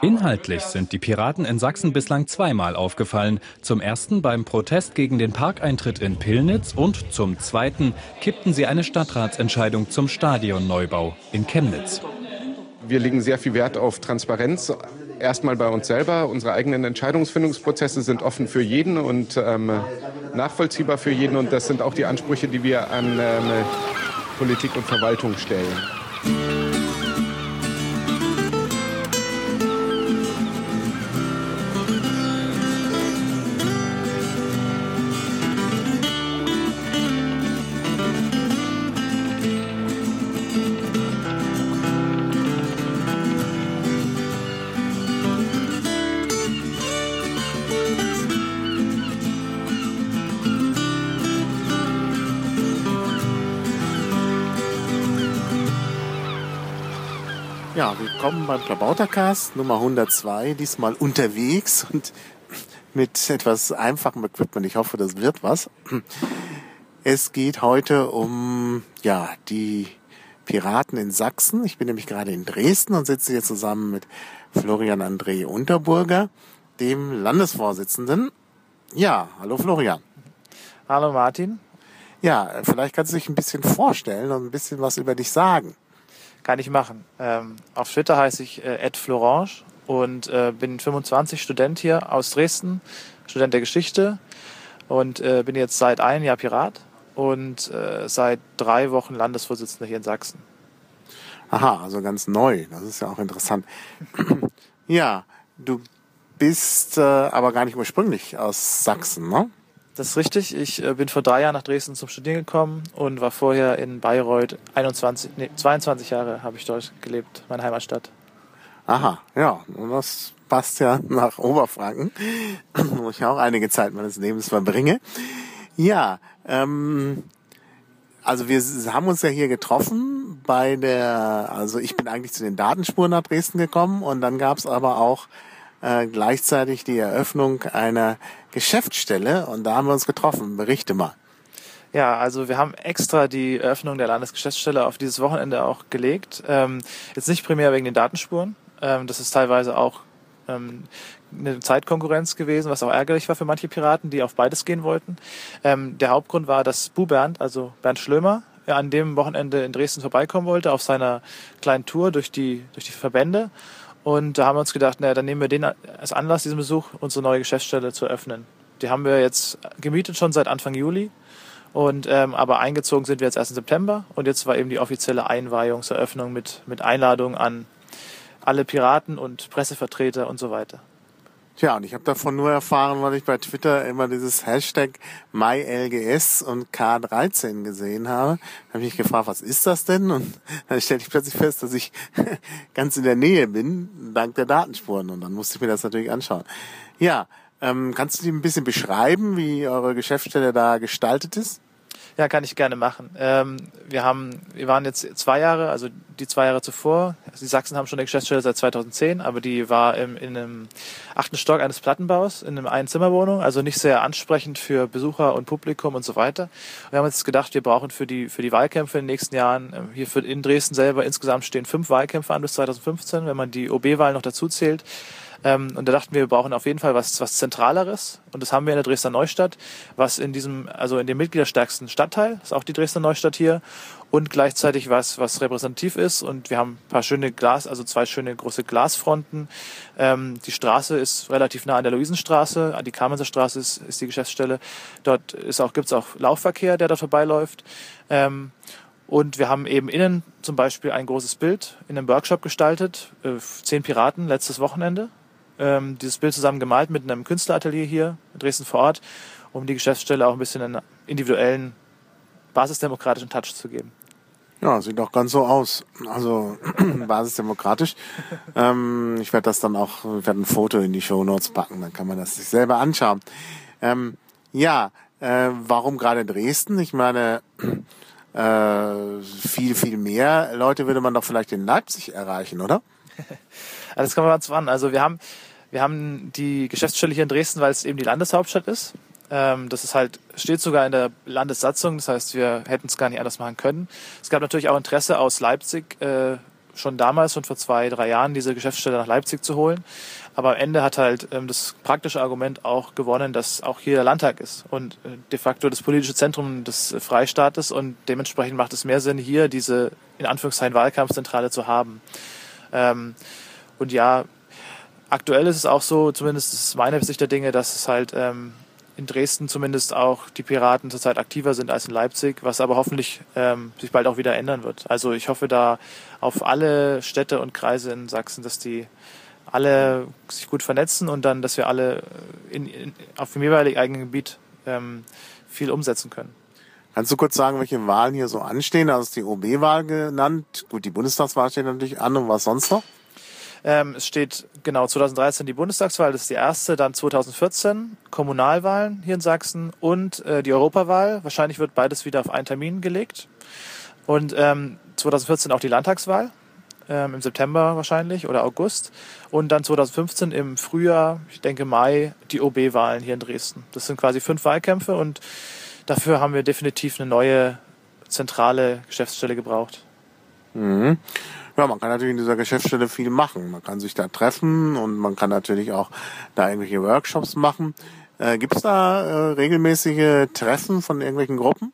Inhaltlich sind die Piraten in Sachsen bislang zweimal aufgefallen. Zum ersten beim Protest gegen den Parkeintritt in Pillnitz und zum zweiten kippten sie eine Stadtratsentscheidung zum Stadionneubau in Chemnitz. Wir legen sehr viel Wert auf Transparenz. Erstmal bei uns selber. Unsere eigenen Entscheidungsfindungsprozesse sind offen für jeden und ähm, nachvollziehbar für jeden. Und das sind auch die Ansprüche, die wir an ähm, Politik und Verwaltung stellen. Willkommen beim Klabautercast Nummer 102, diesmal unterwegs und mit etwas einfachem Equipment. Ich hoffe, das wird was. Es geht heute um ja die Piraten in Sachsen. Ich bin nämlich gerade in Dresden und sitze hier zusammen mit Florian André Unterburger, dem Landesvorsitzenden. Ja, hallo Florian. Hallo Martin. Ja, vielleicht kannst du dich ein bisschen vorstellen und ein bisschen was über dich sagen. Kann ich machen. Ähm, auf Twitter heiße ich äh, Florange und äh, bin 25 Student hier aus Dresden, Student der Geschichte und äh, bin jetzt seit einem Jahr Pirat und äh, seit drei Wochen Landesvorsitzender hier in Sachsen. Aha, also ganz neu. Das ist ja auch interessant. ja, du bist äh, aber gar nicht ursprünglich aus Sachsen, ne? Das ist richtig. Ich äh, bin vor drei Jahren nach Dresden zum Studieren gekommen und war vorher in Bayreuth 21, nee, 22 Jahre habe ich dort gelebt, meine Heimatstadt. Aha, ja, das passt ja nach Oberfranken, wo ich auch einige Zeit meines Lebens verbringe. Ja, ähm, also wir haben uns ja hier getroffen bei der, also ich bin eigentlich zu den Datenspuren nach Dresden gekommen und dann gab es aber auch äh, gleichzeitig die Eröffnung einer Geschäftsstelle und da haben wir uns getroffen. Berichte mal. Ja, also wir haben extra die Eröffnung der Landesgeschäftsstelle auf dieses Wochenende auch gelegt. Ähm, jetzt nicht primär wegen den Datenspuren. Ähm, das ist teilweise auch ähm, eine Zeitkonkurrenz gewesen, was auch ärgerlich war für manche Piraten, die auf beides gehen wollten. Ähm, der Hauptgrund war, dass Bu Bernd, also Bernd Schlömer, an dem Wochenende in Dresden vorbeikommen wollte auf seiner kleinen Tour durch die, durch die Verbände und da haben wir uns gedacht, naja, dann nehmen wir den als Anlass, diesen Besuch, unsere neue Geschäftsstelle zu öffnen. Die haben wir jetzt gemietet schon seit Anfang Juli. Und ähm, aber eingezogen sind wir jetzt erst im September und jetzt war eben die offizielle Einweihungseröffnung mit, mit Einladung an alle Piraten und Pressevertreter und so weiter. Tja, und ich habe davon nur erfahren, weil ich bei Twitter immer dieses Hashtag MyLGS und K13 gesehen habe. Da habe ich mich gefragt, was ist das denn? Und dann stellte ich plötzlich fest, dass ich ganz in der Nähe bin, dank der Datenspuren. Und dann musste ich mir das natürlich anschauen. Ja, ähm, kannst du dir ein bisschen beschreiben, wie eure Geschäftsstelle da gestaltet ist? Ja, kann ich gerne machen. Ähm, wir haben, wir waren jetzt zwei Jahre, also die zwei Jahre zuvor. Die Sachsen haben schon eine Geschäftsstelle seit 2010, aber die war im, in einem achten Stock eines Plattenbaus in einer Einzimmerwohnung, also nicht sehr ansprechend für Besucher und Publikum und so weiter. Wir haben uns gedacht, wir brauchen für die für die Wahlkämpfe in den nächsten Jahren ähm, hier für in Dresden selber insgesamt stehen fünf Wahlkämpfe an bis 2015, wenn man die OB-Wahl noch dazu zählt. Ähm, und da dachten wir, wir brauchen auf jeden Fall was, was Zentraleres. Und das haben wir in der Dresdner Neustadt, was in diesem, also in dem mitgliederstärksten Stadtteil, ist auch die Dresdner Neustadt hier, und gleichzeitig was, was repräsentativ ist. Und wir haben ein paar schöne Glas, also zwei schöne große Glasfronten. Ähm, die Straße ist relativ nah an der Luisenstraße, die Kamenser Straße ist, ist die Geschäftsstelle. Dort ist auch, gibt's auch Laufverkehr, der da vorbeiläuft. Ähm, und wir haben eben innen zum Beispiel ein großes Bild in einem Workshop gestaltet, äh, zehn Piraten letztes Wochenende ähm, dieses Bild zusammen gemalt mit einem Künstleratelier hier in Dresden vor Ort, um die Geschäftsstelle auch ein bisschen einen individuellen, basisdemokratischen Touch zu geben. Ja, sieht auch ganz so aus. Also basisdemokratisch. ähm, ich werde das dann auch, ich werde ein Foto in die Show Notes packen, dann kann man das sich selber anschauen. Ähm, ja, äh, warum gerade Dresden? Ich meine, äh, viel, viel mehr Leute würde man doch vielleicht in Leipzig erreichen, oder? das kommt mal an. Also wir haben wir haben die Geschäftsstelle hier in Dresden, weil es eben die Landeshauptstadt ist. Ähm, das ist halt, steht sogar in der Landessatzung, das heißt, wir hätten es gar nicht anders machen können. Es gab natürlich auch Interesse aus Leipzig, äh, schon damals, schon vor zwei, drei Jahren, diese Geschäftsstelle nach Leipzig zu holen. Aber am Ende hat halt ähm, das praktische Argument auch gewonnen, dass auch hier der Landtag ist und äh, de facto das politische Zentrum des äh, Freistaates und dementsprechend macht es mehr Sinn, hier diese in Anführungszeichen Wahlkampfzentrale zu haben. Ähm, und ja, aktuell ist es auch so, zumindest ist meine Sicht der Dinge, dass es halt ähm, in Dresden zumindest auch die Piraten zurzeit aktiver sind als in Leipzig, was aber hoffentlich ähm, sich bald auch wieder ändern wird. Also ich hoffe da auf alle Städte und Kreise in Sachsen, dass die alle sich gut vernetzen und dann, dass wir alle in, in, auf dem jeweiligen eigenen Gebiet ähm, viel umsetzen können. Kannst du kurz sagen, welche Wahlen hier so anstehen? Also die OB-Wahl genannt. Gut, die Bundestagswahl steht natürlich an und was sonst noch? Ähm, es steht genau 2013 die Bundestagswahl, das ist die erste, dann 2014 Kommunalwahlen hier in Sachsen und äh, die Europawahl. Wahrscheinlich wird beides wieder auf einen Termin gelegt. Und ähm, 2014 auch die Landtagswahl, ähm, im September wahrscheinlich oder August. Und dann 2015 im Frühjahr, ich denke Mai, die OB-Wahlen hier in Dresden. Das sind quasi fünf Wahlkämpfe und dafür haben wir definitiv eine neue zentrale Geschäftsstelle gebraucht. Mhm. Ja, man kann natürlich in dieser Geschäftsstelle viel machen. Man kann sich da treffen und man kann natürlich auch da irgendwelche Workshops machen. Äh, Gibt es da äh, regelmäßige Treffen von irgendwelchen Gruppen?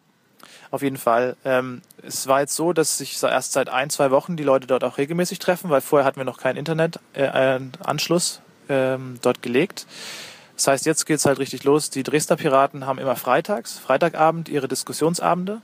Auf jeden Fall. Ähm, es war jetzt so, dass sich erst seit ein, zwei Wochen die Leute dort auch regelmäßig treffen, weil vorher hatten wir noch keinen Internetanschluss äh, ähm, dort gelegt. Das heißt, jetzt geht's halt richtig los. Die Dresdner Piraten haben immer freitags, Freitagabend ihre Diskussionsabende.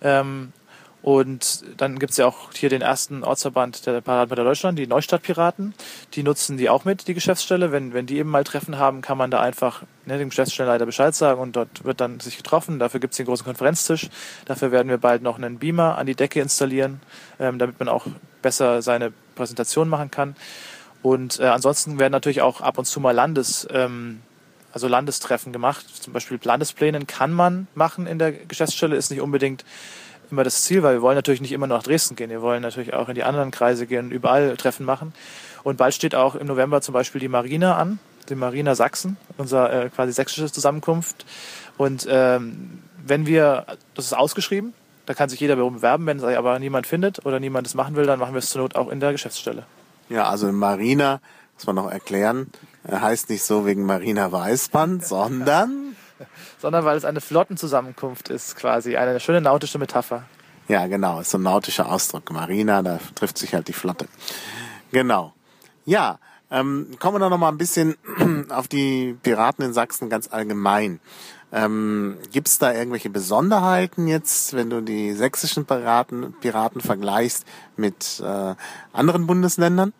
Ähm, und dann gibt's ja auch hier den ersten Ortsverband der Piratenpartei Deutschland, die Neustadtpiraten. Die nutzen die auch mit, die Geschäftsstelle. Wenn, wenn die eben mal Treffen haben, kann man da einfach ne, dem Geschäftsstellenleiter Bescheid sagen und dort wird dann sich getroffen. Dafür gibt's den großen Konferenztisch. Dafür werden wir bald noch einen Beamer an die Decke installieren, ähm, damit man auch besser seine Präsentation machen kann. Und äh, ansonsten werden natürlich auch ab und zu mal Landes... Ähm, also Landestreffen gemacht. Zum Beispiel Landesplänen kann man machen in der Geschäftsstelle, ist nicht unbedingt immer das Ziel, weil wir wollen natürlich nicht immer nur nach Dresden gehen. Wir wollen natürlich auch in die anderen Kreise gehen, überall Treffen machen. Und bald steht auch im November zum Beispiel die Marina an, die Marina Sachsen, unser äh, quasi sächsische Zusammenkunft. Und ähm, wenn wir, das ist ausgeschrieben, da kann sich jeder bewerben, wenn sich aber niemand findet oder niemand das machen will, dann machen wir es zur Not auch in der Geschäftsstelle. Ja, also Marina, muss man noch erklären, heißt nicht so wegen Marina Weißband, sondern sondern weil es eine Flottenzusammenkunft ist, quasi. Eine schöne nautische Metapher. Ja, genau, ist so ein nautischer Ausdruck. Marina, da trifft sich halt die Flotte. Genau. Ja, ähm, kommen wir doch noch mal ein bisschen auf die Piraten in Sachsen ganz allgemein. Ähm, Gibt es da irgendwelche Besonderheiten jetzt, wenn du die sächsischen Piraten, Piraten vergleichst mit äh, anderen Bundesländern?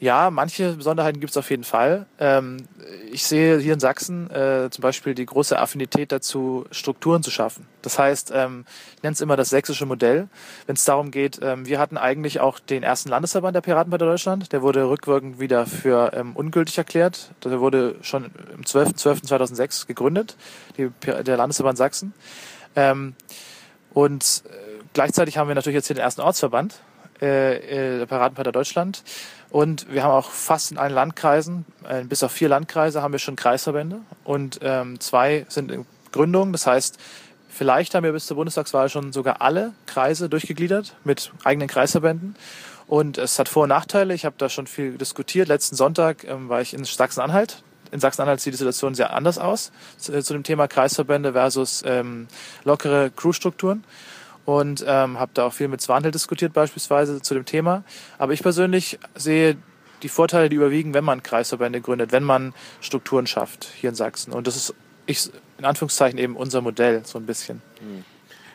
Ja, manche Besonderheiten gibt es auf jeden Fall. Ähm, ich sehe hier in Sachsen äh, zum Beispiel die große Affinität dazu, Strukturen zu schaffen. Das heißt, ähm, ich nenne es immer das sächsische Modell, wenn es darum geht, ähm, wir hatten eigentlich auch den ersten Landesverband der Piratenpartei Deutschland, der wurde rückwirkend wieder für ähm, ungültig erklärt. Der wurde schon im 12.12.2006 gegründet, die, der Landesverband Sachsen. Ähm, und äh, gleichzeitig haben wir natürlich jetzt hier den ersten Ortsverband, äh, äh Piratenpartei Deutschland. Und wir haben auch fast in allen Landkreisen, äh, bis auf vier Landkreise, haben wir schon Kreisverbände. Und ähm, zwei sind in Gründung. Das heißt, vielleicht haben wir bis zur Bundestagswahl schon sogar alle Kreise durchgegliedert mit eigenen Kreisverbänden. Und es hat Vor- und Nachteile. Ich habe da schon viel diskutiert. Letzten Sonntag ähm, war ich in Sachsen-Anhalt. In Sachsen-Anhalt sieht die Situation sehr anders aus zu, äh, zu dem Thema Kreisverbände versus ähm, lockere Crewstrukturen und ähm, habe da auch viel mit Swanhild diskutiert beispielsweise zu dem Thema. Aber ich persönlich sehe die Vorteile, die überwiegen, wenn man Kreisverbände gründet, wenn man Strukturen schafft hier in Sachsen. Und das ist ich, in Anführungszeichen eben unser Modell so ein bisschen.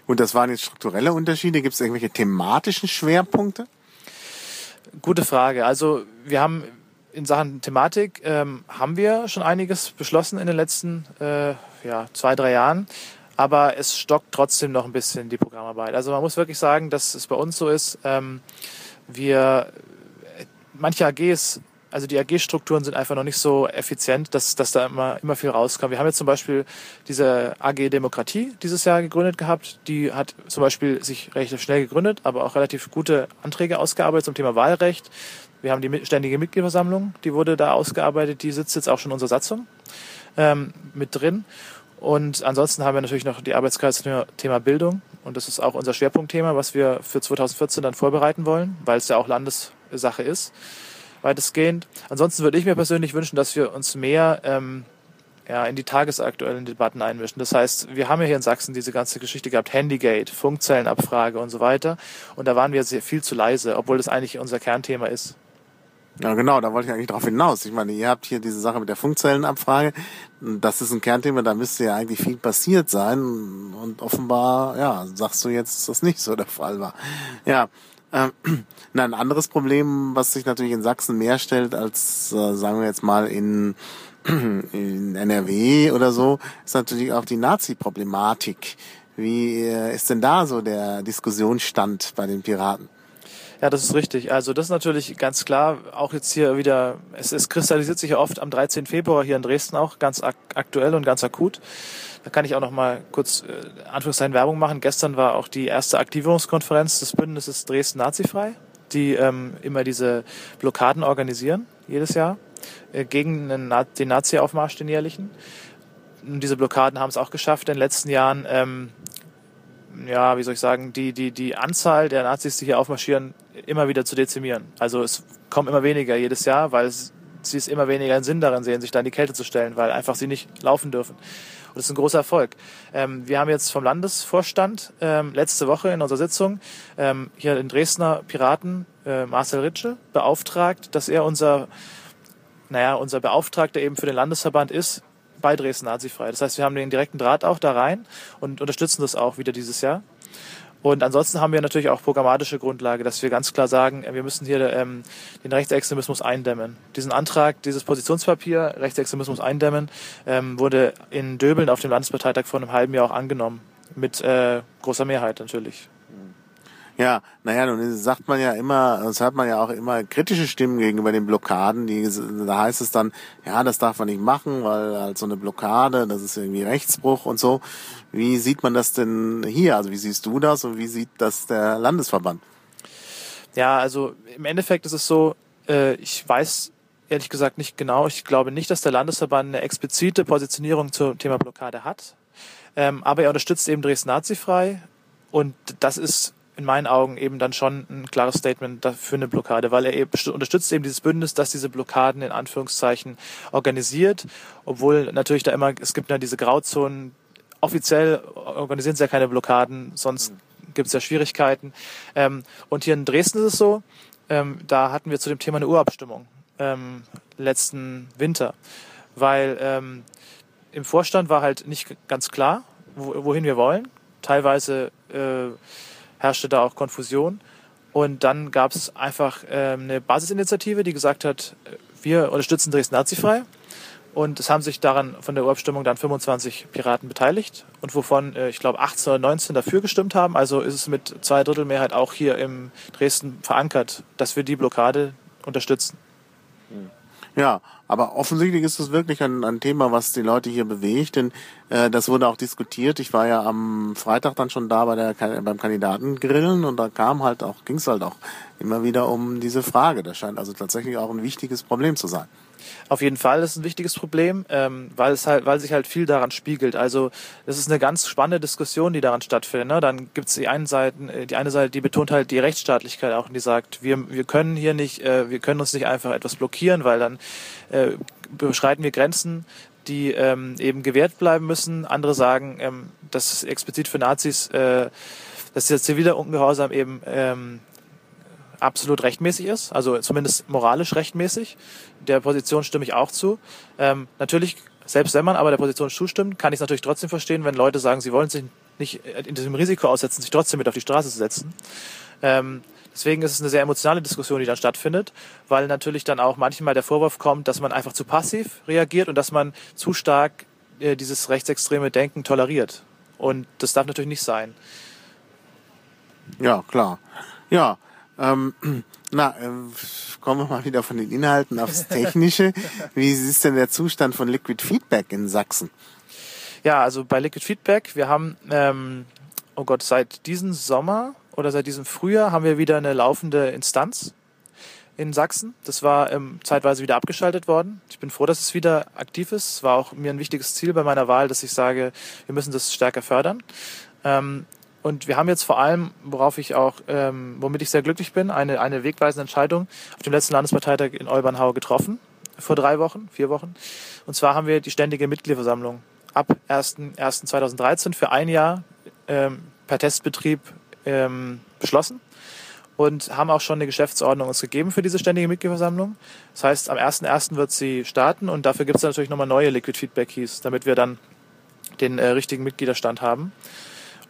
Und das waren jetzt strukturelle Unterschiede. Gibt es irgendwelche thematischen Schwerpunkte? Gute Frage. Also wir haben in Sachen Thematik ähm, haben wir schon einiges beschlossen in den letzten äh, ja, zwei, drei Jahren aber es stockt trotzdem noch ein bisschen die Programmarbeit. Also man muss wirklich sagen, dass es bei uns so ist, ähm, wir, manche AGs, also die AG-Strukturen sind einfach noch nicht so effizient, dass, dass da immer, immer viel rauskommt. Wir haben jetzt zum Beispiel diese AG Demokratie dieses Jahr gegründet gehabt. Die hat zum Beispiel sich relativ schnell gegründet, aber auch relativ gute Anträge ausgearbeitet zum Thema Wahlrecht. Wir haben die ständige Mitgliederversammlung, die wurde da ausgearbeitet, die sitzt jetzt auch schon in unserer Satzung ähm, mit drin. Und ansonsten haben wir natürlich noch die Arbeitskreis Thema Bildung. Und das ist auch unser Schwerpunktthema, was wir für 2014 dann vorbereiten wollen, weil es ja auch Landessache ist, weitestgehend. Ansonsten würde ich mir persönlich wünschen, dass wir uns mehr ähm, ja, in die tagesaktuellen Debatten einmischen. Das heißt, wir haben ja hier in Sachsen diese ganze Geschichte gehabt, Handygate, Funkzellenabfrage und so weiter. Und da waren wir sehr viel zu leise, obwohl das eigentlich unser Kernthema ist. Ja, genau, da wollte ich eigentlich drauf hinaus. Ich meine, ihr habt hier diese Sache mit der Funkzellenabfrage. Das ist ein Kernthema, da müsste ja eigentlich viel passiert sein. Und offenbar, ja, sagst du jetzt, dass das nicht so der Fall war. Ja, ähm, na, ein anderes Problem, was sich natürlich in Sachsen mehr stellt als, äh, sagen wir jetzt mal, in, in NRW oder so, ist natürlich auch die Nazi-Problematik. Wie äh, ist denn da so der Diskussionsstand bei den Piraten? Ja, das ist richtig. Also das ist natürlich ganz klar, auch jetzt hier wieder, es, es kristallisiert sich ja oft am 13. Februar hier in Dresden auch ganz ak aktuell und ganz akut. Da kann ich auch noch mal kurz äh, Anführungszeichen Werbung machen. Gestern war auch die erste Aktivierungskonferenz des Bündnisses Dresden Nazifrei, die ähm, immer diese Blockaden organisieren, jedes Jahr, äh, gegen den, Na den Nazi-Aufmarsch, den jährlichen. Und diese Blockaden haben es auch geschafft, in den letzten Jahren ähm, ja, wie soll ich sagen, die, die, die Anzahl der Nazis, die hier aufmarschieren, immer wieder zu dezimieren. Also es kommen immer weniger jedes Jahr, weil es, sie es immer weniger Sinn darin sehen, sich da in die Kälte zu stellen, weil einfach sie nicht laufen dürfen. Und das ist ein großer Erfolg. Ähm, wir haben jetzt vom Landesvorstand ähm, letzte Woche in unserer Sitzung ähm, hier in Dresdner Piraten äh, Marcel Ritsche beauftragt, dass er unser, naja, unser Beauftragter eben für den Landesverband ist, bei Dresden nazifrei. Das heißt, wir haben den direkten Draht auch da rein und unterstützen das auch wieder dieses Jahr. Und ansonsten haben wir natürlich auch programmatische Grundlage, dass wir ganz klar sagen, wir müssen hier ähm, den Rechtsextremismus eindämmen. Diesen Antrag, dieses Positionspapier, Rechtsextremismus eindämmen, ähm, wurde in Döbeln auf dem Landesparteitag vor einem halben Jahr auch angenommen. Mit äh, großer Mehrheit natürlich. Ja, naja, nun sagt man ja immer, das hört man ja auch immer kritische Stimmen gegenüber den Blockaden. Die, da heißt es dann, ja, das darf man nicht machen, weil halt so eine Blockade, das ist irgendwie Rechtsbruch und so. Wie sieht man das denn hier? Also wie siehst du das und wie sieht das der Landesverband? Ja, also im Endeffekt ist es so, äh, ich weiß ehrlich gesagt nicht genau. Ich glaube nicht, dass der Landesverband eine explizite Positionierung zum Thema Blockade hat. Ähm, aber er unterstützt eben Dresden nazifrei und das ist in meinen Augen eben dann schon ein klares Statement für eine Blockade, weil er eben unterstützt eben dieses Bündnis, das diese Blockaden in Anführungszeichen organisiert, obwohl natürlich da immer, es gibt ja diese Grauzonen, offiziell organisieren sie ja keine Blockaden, sonst gibt es ja Schwierigkeiten. Ähm, und hier in Dresden ist es so, ähm, da hatten wir zu dem Thema eine Urabstimmung ähm, letzten Winter, weil ähm, im Vorstand war halt nicht ganz klar, wo, wohin wir wollen. Teilweise äh, herrschte da auch Konfusion. Und dann gab es einfach äh, eine Basisinitiative, die gesagt hat, äh, wir unterstützen Dresden nazifrei. Und es haben sich daran von der Urabstimmung dann 25 Piraten beteiligt und wovon, äh, ich glaube, 18 oder 19 dafür gestimmt haben. Also ist es mit zwei Drittel Mehrheit auch hier im Dresden verankert, dass wir die Blockade unterstützen. Ja, aber offensichtlich ist es wirklich ein, ein Thema, was die Leute hier bewegt, denn äh, das wurde auch diskutiert. Ich war ja am Freitag dann schon da bei der beim Kandidatengrillen und da kam halt auch, ging es halt auch immer wieder um diese Frage. Das scheint also tatsächlich auch ein wichtiges Problem zu sein. Auf jeden Fall ist es ein wichtiges Problem, ähm, weil es halt, weil sich halt viel daran spiegelt. Also es ist eine ganz spannende Diskussion, die daran stattfindet. Ne? Dann gibt es die einen Seiten, äh, die eine Seite, die betont halt die Rechtsstaatlichkeit auch und die sagt, wir, wir können hier nicht, äh, wir können uns nicht einfach etwas blockieren, weil dann äh, beschreiten wir Grenzen, die ähm, eben gewährt bleiben müssen. Andere sagen, ähm, dass explizit für Nazis, äh, dass der zivile Ungehorsam eben ähm, absolut rechtmäßig ist, also zumindest moralisch rechtmäßig. Der Position stimme ich auch zu. Ähm, natürlich, selbst wenn man aber der Position zustimmt, kann ich es natürlich trotzdem verstehen, wenn Leute sagen, sie wollen sich nicht in diesem Risiko aussetzen, sich trotzdem mit auf die Straße zu setzen. Ähm, deswegen ist es eine sehr emotionale Diskussion, die dann stattfindet, weil natürlich dann auch manchmal der Vorwurf kommt, dass man einfach zu passiv reagiert und dass man zu stark äh, dieses rechtsextreme Denken toleriert. Und das darf natürlich nicht sein. Ja, klar. Ja, ähm, na, äh, kommen wir mal wieder von den Inhalten aufs Technische. Wie ist denn der Zustand von Liquid Feedback in Sachsen? Ja, also bei Liquid Feedback, wir haben, ähm, oh Gott, seit diesem Sommer oder seit diesem Frühjahr haben wir wieder eine laufende Instanz. in Sachsen. Das war ähm, zeitweise wieder abgeschaltet worden. Ich bin froh, dass es wieder aktiv ist. Es war auch mir ein wichtiges Ziel bei meiner Wahl, dass ich sage, wir müssen das stärker fördern. Ähm, und wir haben jetzt vor allem, worauf ich auch, ähm, womit ich sehr glücklich bin, eine, eine wegweisende Entscheidung auf dem letzten Landesparteitag in Olbernhau getroffen. Vor drei Wochen, vier Wochen. Und zwar haben wir die ständige Mitgliederversammlung ab 1.1.2013 für ein Jahr ähm, per Testbetrieb ähm, beschlossen und haben auch schon eine Geschäftsordnung uns gegeben für diese ständige Mitgliederversammlung. Das heißt, am 1.1. wird sie starten und dafür gibt es natürlich nochmal neue Liquid Feedback Keys, damit wir dann den äh, richtigen Mitgliederstand haben.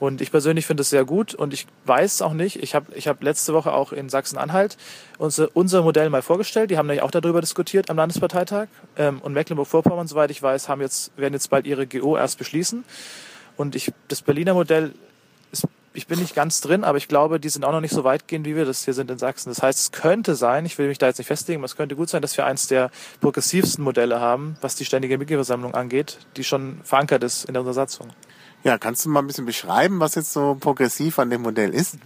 Und ich persönlich finde es sehr gut und ich weiß auch nicht, ich habe ich hab letzte Woche auch in Sachsen-Anhalt unser, unser Modell mal vorgestellt, die haben nämlich auch darüber diskutiert am Landesparteitag ähm, und Mecklenburg-Vorpommern, soweit ich weiß, haben jetzt, werden jetzt bald ihre GO erst beschließen und ich, das Berliner Modell ist ich bin nicht ganz drin, aber ich glaube, die sind auch noch nicht so weit gehen, wie wir das hier sind in Sachsen. Das heißt, es könnte sein, ich will mich da jetzt nicht festlegen, aber es könnte gut sein, dass wir eins der progressivsten Modelle haben, was die ständige Mitgliederversammlung angeht, die schon verankert ist in der Untersatzung. Ja, kannst du mal ein bisschen beschreiben, was jetzt so progressiv an dem Modell ist?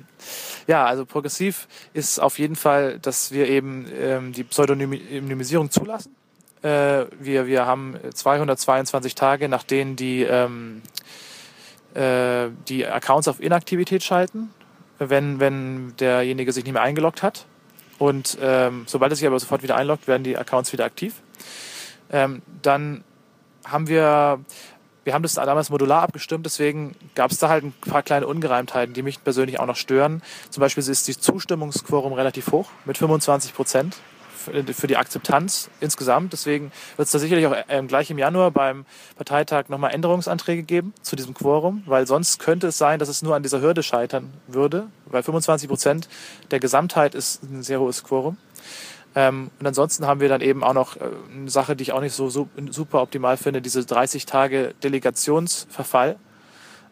Ja, also progressiv ist auf jeden Fall, dass wir eben ähm, die Pseudonymisierung zulassen. Äh, wir, wir haben 222 Tage, nach denen die ähm, äh, die Accounts auf Inaktivität schalten, wenn, wenn derjenige sich nicht mehr eingeloggt hat. Und ähm, sobald er sich aber sofort wieder einloggt, werden die Accounts wieder aktiv. Ähm, dann haben wir, wir haben das damals modular abgestimmt, deswegen gab es da halt ein paar kleine Ungereimtheiten, die mich persönlich auch noch stören. Zum Beispiel ist die Zustimmungsquorum relativ hoch mit 25 Prozent für die Akzeptanz insgesamt. Deswegen wird es da sicherlich auch ähm, gleich im Januar beim Parteitag nochmal Änderungsanträge geben zu diesem Quorum, weil sonst könnte es sein, dass es nur an dieser Hürde scheitern würde, weil 25 Prozent der Gesamtheit ist ein sehr hohes Quorum. Ähm, und ansonsten haben wir dann eben auch noch äh, eine Sache, die ich auch nicht so, so super optimal finde, diese 30 Tage Delegationsverfall,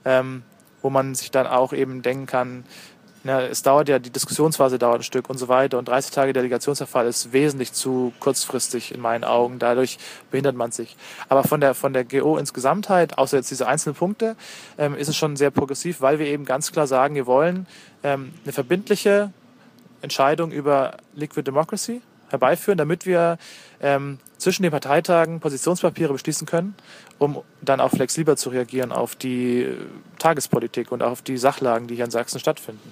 ähm, wo man sich dann auch eben denken kann, ja, es dauert ja, die Diskussionsphase dauert ein Stück und so weiter. Und 30 Tage Delegationsverfall ist wesentlich zu kurzfristig in meinen Augen. Dadurch behindert man sich. Aber von der, von der GO insgesamtheit, außer jetzt diese einzelnen Punkte, ähm, ist es schon sehr progressiv, weil wir eben ganz klar sagen, wir wollen ähm, eine verbindliche Entscheidung über Liquid Democracy herbeiführen, damit wir ähm, zwischen den Parteitagen Positionspapiere beschließen können, um dann auch flexibler zu reagieren auf die äh, Tagespolitik und auch auf die Sachlagen, die hier in Sachsen stattfinden.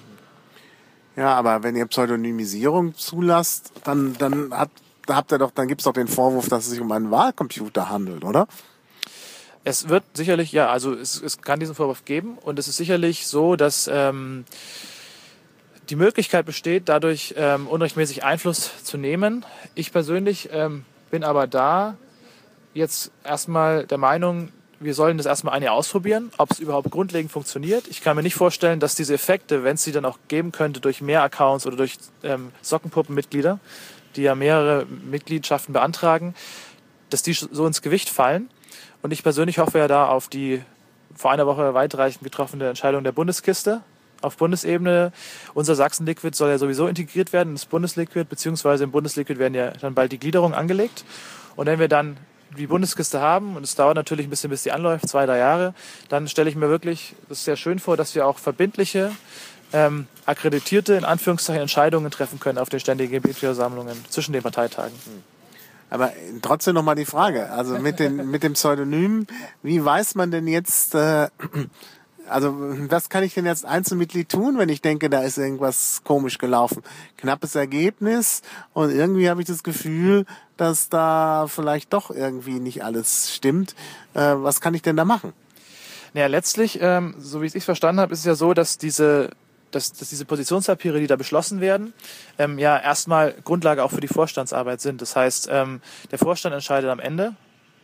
Ja, aber wenn ihr Pseudonymisierung zulasst, dann, dann hat, habt ihr doch, dann gibt's doch den Vorwurf, dass es sich um einen Wahlcomputer handelt, oder? Es wird sicherlich, ja, also es, es kann diesen Vorwurf geben und es ist sicherlich so, dass ähm, die Möglichkeit besteht, dadurch ähm, unrechtmäßig Einfluss zu nehmen. Ich persönlich ähm, bin aber da jetzt erstmal der Meinung, wir sollen das erstmal ein Jahr ausprobieren, ob es überhaupt grundlegend funktioniert. Ich kann mir nicht vorstellen, dass diese Effekte, wenn es sie dann auch geben könnte durch mehr Accounts oder durch ähm, Sockenpuppenmitglieder, die ja mehrere Mitgliedschaften beantragen, dass die so ins Gewicht fallen. Und ich persönlich hoffe ja da auf die vor einer Woche weitreichend getroffene Entscheidung der Bundeskiste auf Bundesebene. Unser Sachsen-Liquid soll ja sowieso integriert werden ins Bundesliquid, beziehungsweise im Bundesliquid werden ja dann bald die Gliederungen angelegt. Und wenn wir dann die Bundeskiste haben, und es dauert natürlich ein bisschen, bis die anläuft, zwei, drei Jahre, dann stelle ich mir wirklich das sehr schön vor, dass wir auch verbindliche, ähm, akkreditierte, in Anführungszeichen, Entscheidungen treffen können auf den ständigen Mitgliederversammlungen zwischen den Parteitagen. Aber trotzdem nochmal die Frage, also mit, den, mit dem Pseudonym, wie weiß man denn jetzt, äh, also was kann ich denn jetzt Einzelmitglied tun, wenn ich denke, da ist irgendwas komisch gelaufen? Knappes Ergebnis und irgendwie habe ich das Gefühl, dass da vielleicht doch irgendwie nicht alles stimmt. Äh, was kann ich denn da machen? Naja, letztlich, ähm, so wie ich es verstanden habe, ist es ja so, dass diese dass, dass diese Positionspapiere, die da beschlossen werden, ähm, ja erstmal Grundlage auch für die Vorstandsarbeit sind. Das heißt, ähm, der Vorstand entscheidet am Ende,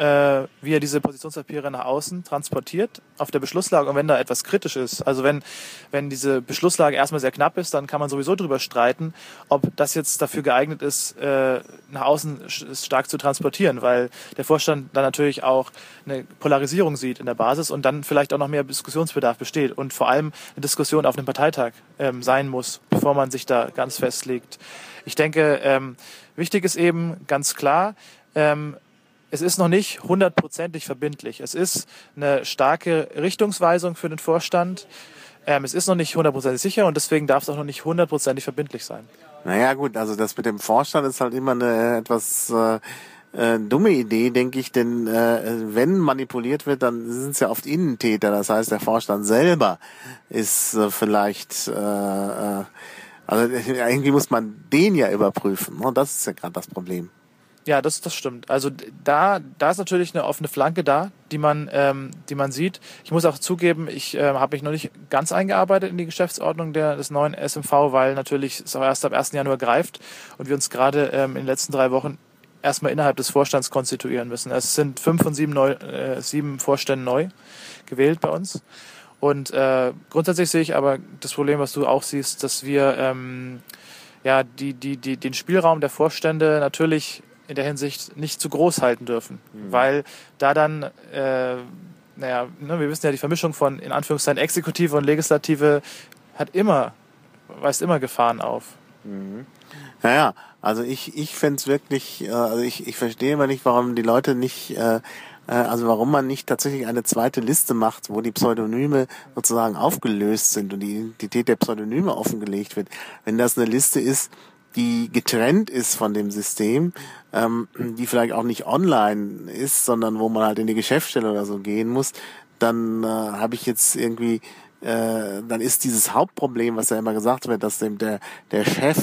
äh, wie er diese Positionspapiere nach außen transportiert auf der Beschlusslage und wenn da etwas kritisch ist, also wenn, wenn diese Beschlusslage erstmal sehr knapp ist, dann kann man sowieso darüber streiten, ob das jetzt dafür geeignet ist, äh, nach außen stark zu transportieren, weil der Vorstand dann natürlich auch eine Polarisierung sieht in der Basis und dann vielleicht auch noch mehr Diskussionsbedarf besteht und vor allem eine Diskussion auf einem Parteitag ähm, sein muss, bevor man sich da ganz festlegt. Ich denke, ähm, wichtig ist eben ganz klar, ähm, es ist noch nicht hundertprozentig verbindlich. Es ist eine starke Richtungsweisung für den Vorstand. Ähm, es ist noch nicht hundertprozentig sicher und deswegen darf es auch noch nicht hundertprozentig verbindlich sein. Naja gut, also das mit dem Vorstand ist halt immer eine etwas äh, äh, dumme Idee, denke ich, denn äh, wenn manipuliert wird, dann sind es ja oft Innentäter. Das heißt, der Vorstand selber ist äh, vielleicht, äh, äh, also irgendwie muss man den ja überprüfen. Und das ist ja gerade das Problem. Ja, das, das stimmt. Also da, da ist natürlich eine offene Flanke da, die man, ähm, die man sieht. Ich muss auch zugeben, ich äh, habe mich noch nicht ganz eingearbeitet in die Geschäftsordnung der, des neuen SMV, weil natürlich es auch erst ab 1. Januar greift und wir uns gerade ähm, in den letzten drei Wochen erstmal innerhalb des Vorstands konstituieren müssen. Es sind fünf von sieben, neu, äh, sieben Vorständen neu gewählt bei uns. Und äh, grundsätzlich sehe ich aber das Problem, was du auch siehst, dass wir ähm, ja die, die, die, den Spielraum der Vorstände natürlich in der Hinsicht nicht zu groß halten dürfen, mhm. weil da dann äh, naja, ne, wir wissen ja, die Vermischung von in Anführungszeichen Exekutive und Legislative hat immer, weist immer Gefahren auf. Mhm. Naja, also ich, ich fände es wirklich, äh, also ich, ich verstehe immer nicht, warum die Leute nicht, äh, äh, also warum man nicht tatsächlich eine zweite Liste macht, wo die Pseudonyme sozusagen aufgelöst sind und die Identität der Pseudonyme offengelegt wird. Wenn das eine Liste ist, die getrennt ist von dem System, ähm, die vielleicht auch nicht online ist, sondern wo man halt in die Geschäftsstelle oder so gehen muss, dann äh, habe ich jetzt irgendwie äh, dann ist dieses Hauptproblem, was ja immer gesagt wird, dass dem der, der Chef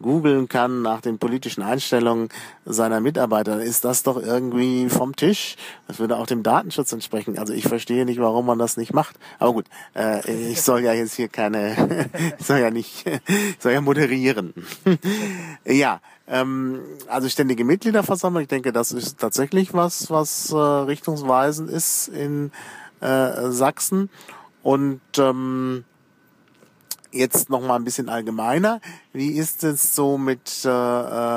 googeln kann nach den politischen Einstellungen seiner Mitarbeiter, ist das doch irgendwie vom Tisch. Das würde auch dem Datenschutz entsprechen. Also ich verstehe nicht, warum man das nicht macht. Aber gut, äh, ich soll ja jetzt hier keine, ich soll ja nicht, ich soll ja moderieren. ja, ähm, also ständige Mitgliederversammlung, ich denke, das ist tatsächlich was, was äh, richtungsweisend ist in äh, Sachsen. Und ähm, jetzt noch mal ein bisschen allgemeiner. Wie ist es so mit äh,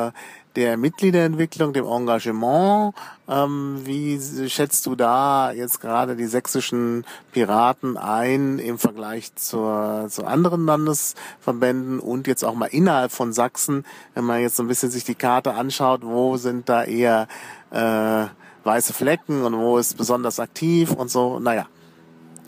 äh, der Mitgliederentwicklung, dem Engagement? Ähm, wie schätzt du da jetzt gerade die sächsischen Piraten ein im Vergleich zur, zu anderen Landesverbänden und jetzt auch mal innerhalb von Sachsen, wenn man jetzt so ein bisschen sich die Karte anschaut, wo sind da eher äh, weiße Flecken und wo ist besonders aktiv und so? Naja.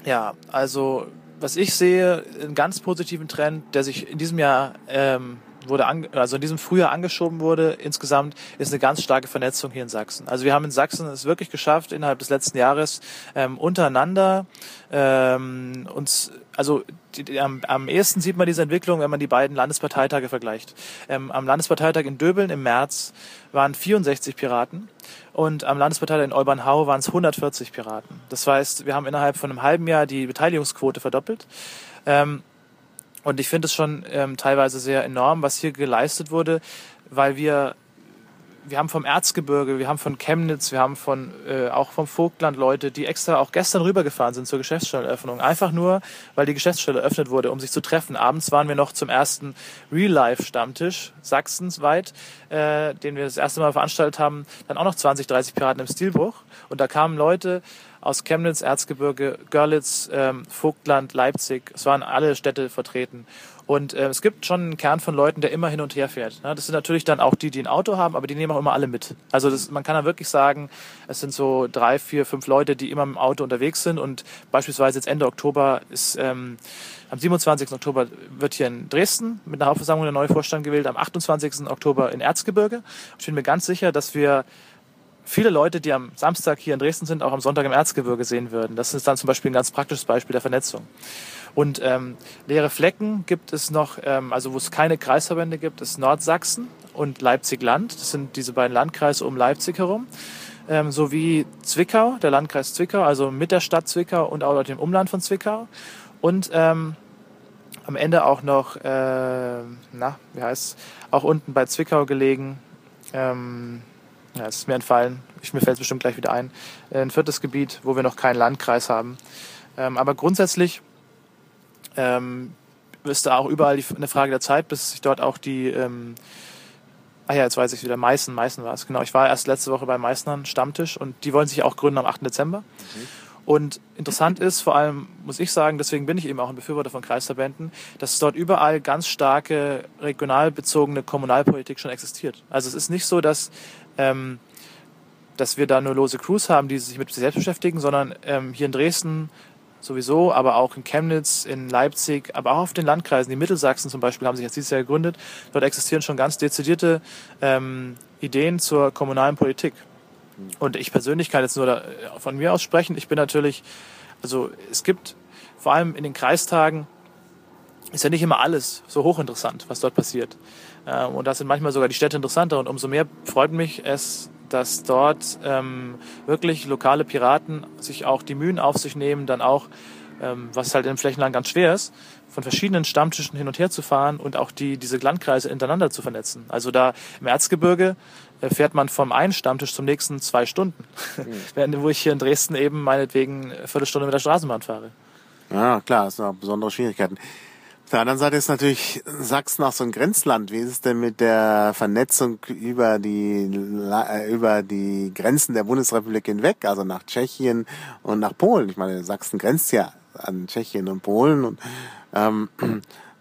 Ja, also was ich sehe, einen ganz positiven Trend, der sich in diesem Jahr ähm, wurde an, also in diesem Frühjahr angeschoben wurde, insgesamt ist eine ganz starke Vernetzung hier in Sachsen. Also wir haben in Sachsen es wirklich geschafft, innerhalb des letzten Jahres ähm, untereinander ähm, uns also die, die, am, am ehesten sieht man diese Entwicklung, wenn man die beiden Landesparteitage vergleicht. Ähm, am Landesparteitag in Döbeln im März waren 64 Piraten und am Landesparteitag in Olbernhau waren es 140 Piraten. Das heißt, wir haben innerhalb von einem halben Jahr die Beteiligungsquote verdoppelt. Ähm, und ich finde es schon ähm, teilweise sehr enorm, was hier geleistet wurde, weil wir wir haben vom Erzgebirge, wir haben von Chemnitz, wir haben von äh, auch vom Vogtland Leute, die extra auch gestern rübergefahren sind zur Geschäftsstelleneröffnung. Einfach nur, weil die Geschäftsstelle eröffnet wurde, um sich zu treffen. Abends waren wir noch zum ersten Real-Life-Stammtisch sachsensweit, äh, den wir das erste Mal veranstaltet haben. Dann auch noch 20, 30 Piraten im Stilbruch. Und da kamen Leute aus Chemnitz, Erzgebirge, Görlitz, ähm, Vogtland, Leipzig. Es waren alle Städte vertreten. Und äh, es gibt schon einen Kern von Leuten, der immer hin und her fährt. Ne? Das sind natürlich dann auch die, die ein Auto haben, aber die nehmen auch immer alle mit. Also das, man kann da wirklich sagen, es sind so drei, vier, fünf Leute, die immer im Auto unterwegs sind. Und beispielsweise jetzt Ende Oktober ist ähm, am 27. Oktober wird hier in Dresden mit einer Hauptversammlung der neue Vorstand gewählt, am 28. Oktober in Erzgebirge. Ich bin mir ganz sicher, dass wir viele Leute, die am Samstag hier in Dresden sind, auch am Sonntag im Erzgebirge sehen würden. Das ist dann zum Beispiel ein ganz praktisches Beispiel der Vernetzung. Und ähm, leere Flecken gibt es noch, ähm, also wo es keine Kreisverbände gibt, ist Nordsachsen und Leipzig-Land. Das sind diese beiden Landkreise um Leipzig herum. Ähm, sowie Zwickau, der Landkreis Zwickau, also mit der Stadt Zwickau und auch dem Umland von Zwickau. Und ähm, am Ende auch noch, äh, na, wie heißt auch unten bei Zwickau gelegen. Ähm, ja, es ist mir entfallen. Ich, mir fällt es bestimmt gleich wieder ein. Ein viertes Gebiet, wo wir noch keinen Landkreis haben. Ähm, aber grundsätzlich ähm, ist da auch überall die, eine Frage der Zeit, bis sich dort auch die, ähm, ah ja, jetzt weiß ich wieder, Meißen, Meißen war es, genau. Ich war erst letzte Woche bei Meißnern Stammtisch und die wollen sich auch gründen am 8. Dezember. Mhm. Und interessant ist, vor allem muss ich sagen, deswegen bin ich eben auch ein Befürworter von Kreisverbänden, dass dort überall ganz starke regional bezogene Kommunalpolitik schon existiert. Also es ist nicht so, dass ähm, dass wir da nur lose Crews haben, die sich mit sich selbst beschäftigen, sondern ähm, hier in Dresden sowieso, aber auch in Chemnitz, in Leipzig, aber auch auf den Landkreisen, die Mittelsachsen zum Beispiel, haben sich jetzt dieses Jahr gegründet. Dort existieren schon ganz dezidierte ähm, Ideen zur kommunalen Politik. Und ich persönlich kann jetzt nur da, äh, von mir aus sprechen. Ich bin natürlich, also es gibt vor allem in den Kreistagen, ist ja nicht immer alles so hochinteressant, was dort passiert. Ähm, und da sind manchmal sogar die Städte interessanter. Und umso mehr freut mich es, dass dort ähm, wirklich lokale Piraten sich auch die Mühen auf sich nehmen, dann auch, ähm, was halt im Flächenland ganz schwer ist, von verschiedenen Stammtischen hin und her zu fahren und auch die, diese Landkreise hintereinander zu vernetzen. Also da im Erzgebirge äh, fährt man vom einen Stammtisch zum nächsten zwei Stunden, mhm. während wo ich hier in Dresden eben meinetwegen eine Viertelstunde mit der Straßenbahn fahre. Ja, klar, das sind auch besondere Schwierigkeiten. Auf der anderen Seite ist natürlich Sachsen auch so ein Grenzland. Wie ist es denn mit der Vernetzung über die, äh, über die Grenzen der Bundesrepublik hinweg, also nach Tschechien und nach Polen? Ich meine, Sachsen grenzt ja an Tschechien und Polen und ähm,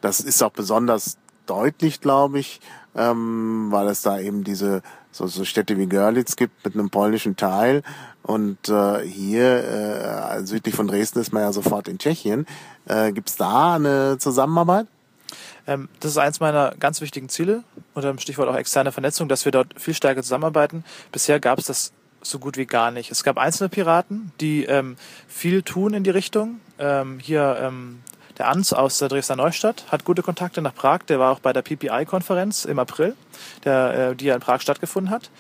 das ist auch besonders deutlich, glaube ich, ähm, weil es da eben diese so, so Städte wie Görlitz gibt mit einem polnischen Teil und äh, hier äh, südlich von Dresden ist man ja sofort in Tschechien. Äh, Gibt da eine Zusammenarbeit? Ähm, das ist eins meiner ganz wichtigen Ziele unter dem Stichwort auch externe Vernetzung, dass wir dort viel stärker zusammenarbeiten. Bisher gab es das so gut wie gar nicht. Es gab einzelne Piraten, die ähm, viel tun in die Richtung. Ähm, hier ähm, der Ans aus der Dresdner Neustadt hat gute Kontakte nach Prag. Der war auch bei der PPI-Konferenz im April, der, äh, die ja in Prag stattgefunden hat.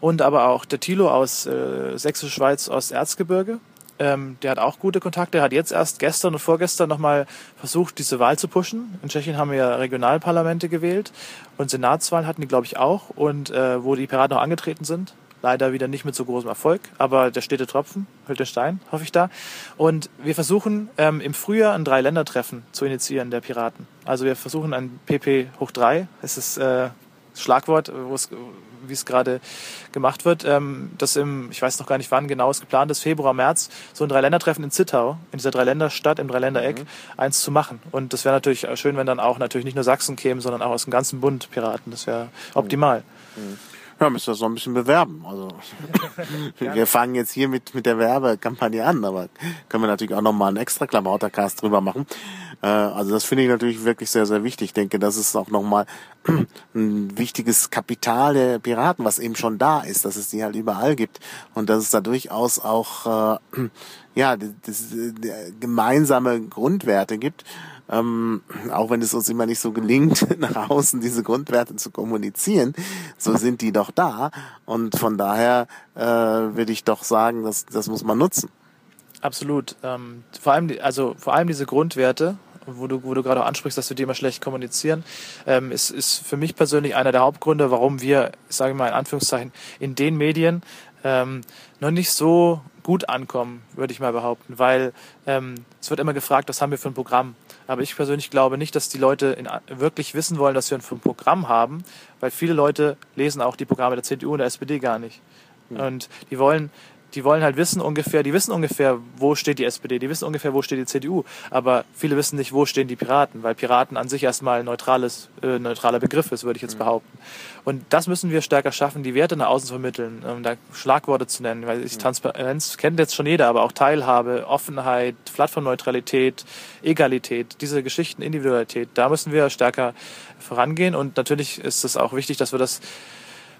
Und aber auch der Thilo aus äh, Sächsische Schweiz, aus Erzgebirge, ähm, der hat auch gute Kontakte. Der hat jetzt erst gestern und vorgestern nochmal versucht, diese Wahl zu pushen. In Tschechien haben wir ja Regionalparlamente gewählt und Senatswahlen hatten die, glaube ich, auch. Und äh, wo die Piraten auch angetreten sind. Leider wieder nicht mit so großem Erfolg, aber der stete Tropfen, hält der Stein, hoffe ich da. Und wir versuchen ähm, im Frühjahr ein Dreiländertreffen zu initiieren der Piraten. Also wir versuchen ein PP hoch drei. Es ist äh, Schlagwort, wie es gerade gemacht wird, ähm, das im, ich weiß noch gar nicht wann genau es geplant ist, Februar, März, so ein Dreiländertreffen in Zittau, in dieser Dreiländerstadt, im Dreiländereck, mhm. eins zu machen. Und das wäre natürlich schön, wenn dann auch natürlich nicht nur Sachsen kämen, sondern auch aus dem ganzen Bund Piraten. Das wäre optimal. Mhm. Ja, müssen wir so ein bisschen bewerben. Also wir fangen jetzt hier mit, mit der Werbekampagne an, aber können wir natürlich auch nochmal einen extra Klamautercast drüber machen. Äh, also das finde ich natürlich wirklich sehr, sehr wichtig. Ich denke, das ist auch nochmal ein wichtiges Kapital der Piraten, was eben schon da ist, dass es die halt überall gibt und dass es da durchaus auch äh, ja, das, das, gemeinsame Grundwerte gibt ähm, auch wenn es uns immer nicht so gelingt, nach außen diese Grundwerte zu kommunizieren, so sind die doch da. Und von daher äh, würde ich doch sagen, dass, das muss man nutzen. Absolut. Ähm, vor allem, also vor allem diese Grundwerte, wo du, wo du gerade auch ansprichst, dass wir die immer schlecht kommunizieren, ähm, ist, ist für mich persönlich einer der Hauptgründe, warum wir, sage ich mal in Anführungszeichen, in den Medien ähm, noch nicht so gut ankommen, würde ich mal behaupten, weil ähm, es wird immer gefragt, was haben wir für ein Programm. Aber ich persönlich glaube nicht, dass die Leute in, wirklich wissen wollen, dass wir ein Programm haben, weil viele Leute lesen auch die Programme der CDU und der SPD gar nicht. Mhm. Und die wollen die wollen halt wissen ungefähr, die wissen ungefähr, wo steht die SPD, die wissen ungefähr, wo steht die CDU, aber viele wissen nicht, wo stehen die Piraten, weil Piraten an sich erstmal ein neutrales, äh, neutraler Begriff ist, würde ich jetzt mhm. behaupten. Und das müssen wir stärker schaffen, die Werte nach außen zu vermitteln, um da Schlagworte zu nennen, weil ich mhm. Transparenz kennt jetzt schon jeder, aber auch Teilhabe, Offenheit, Plattformneutralität, Egalität, diese Geschichten, Individualität, da müssen wir stärker vorangehen und natürlich ist es auch wichtig, dass wir das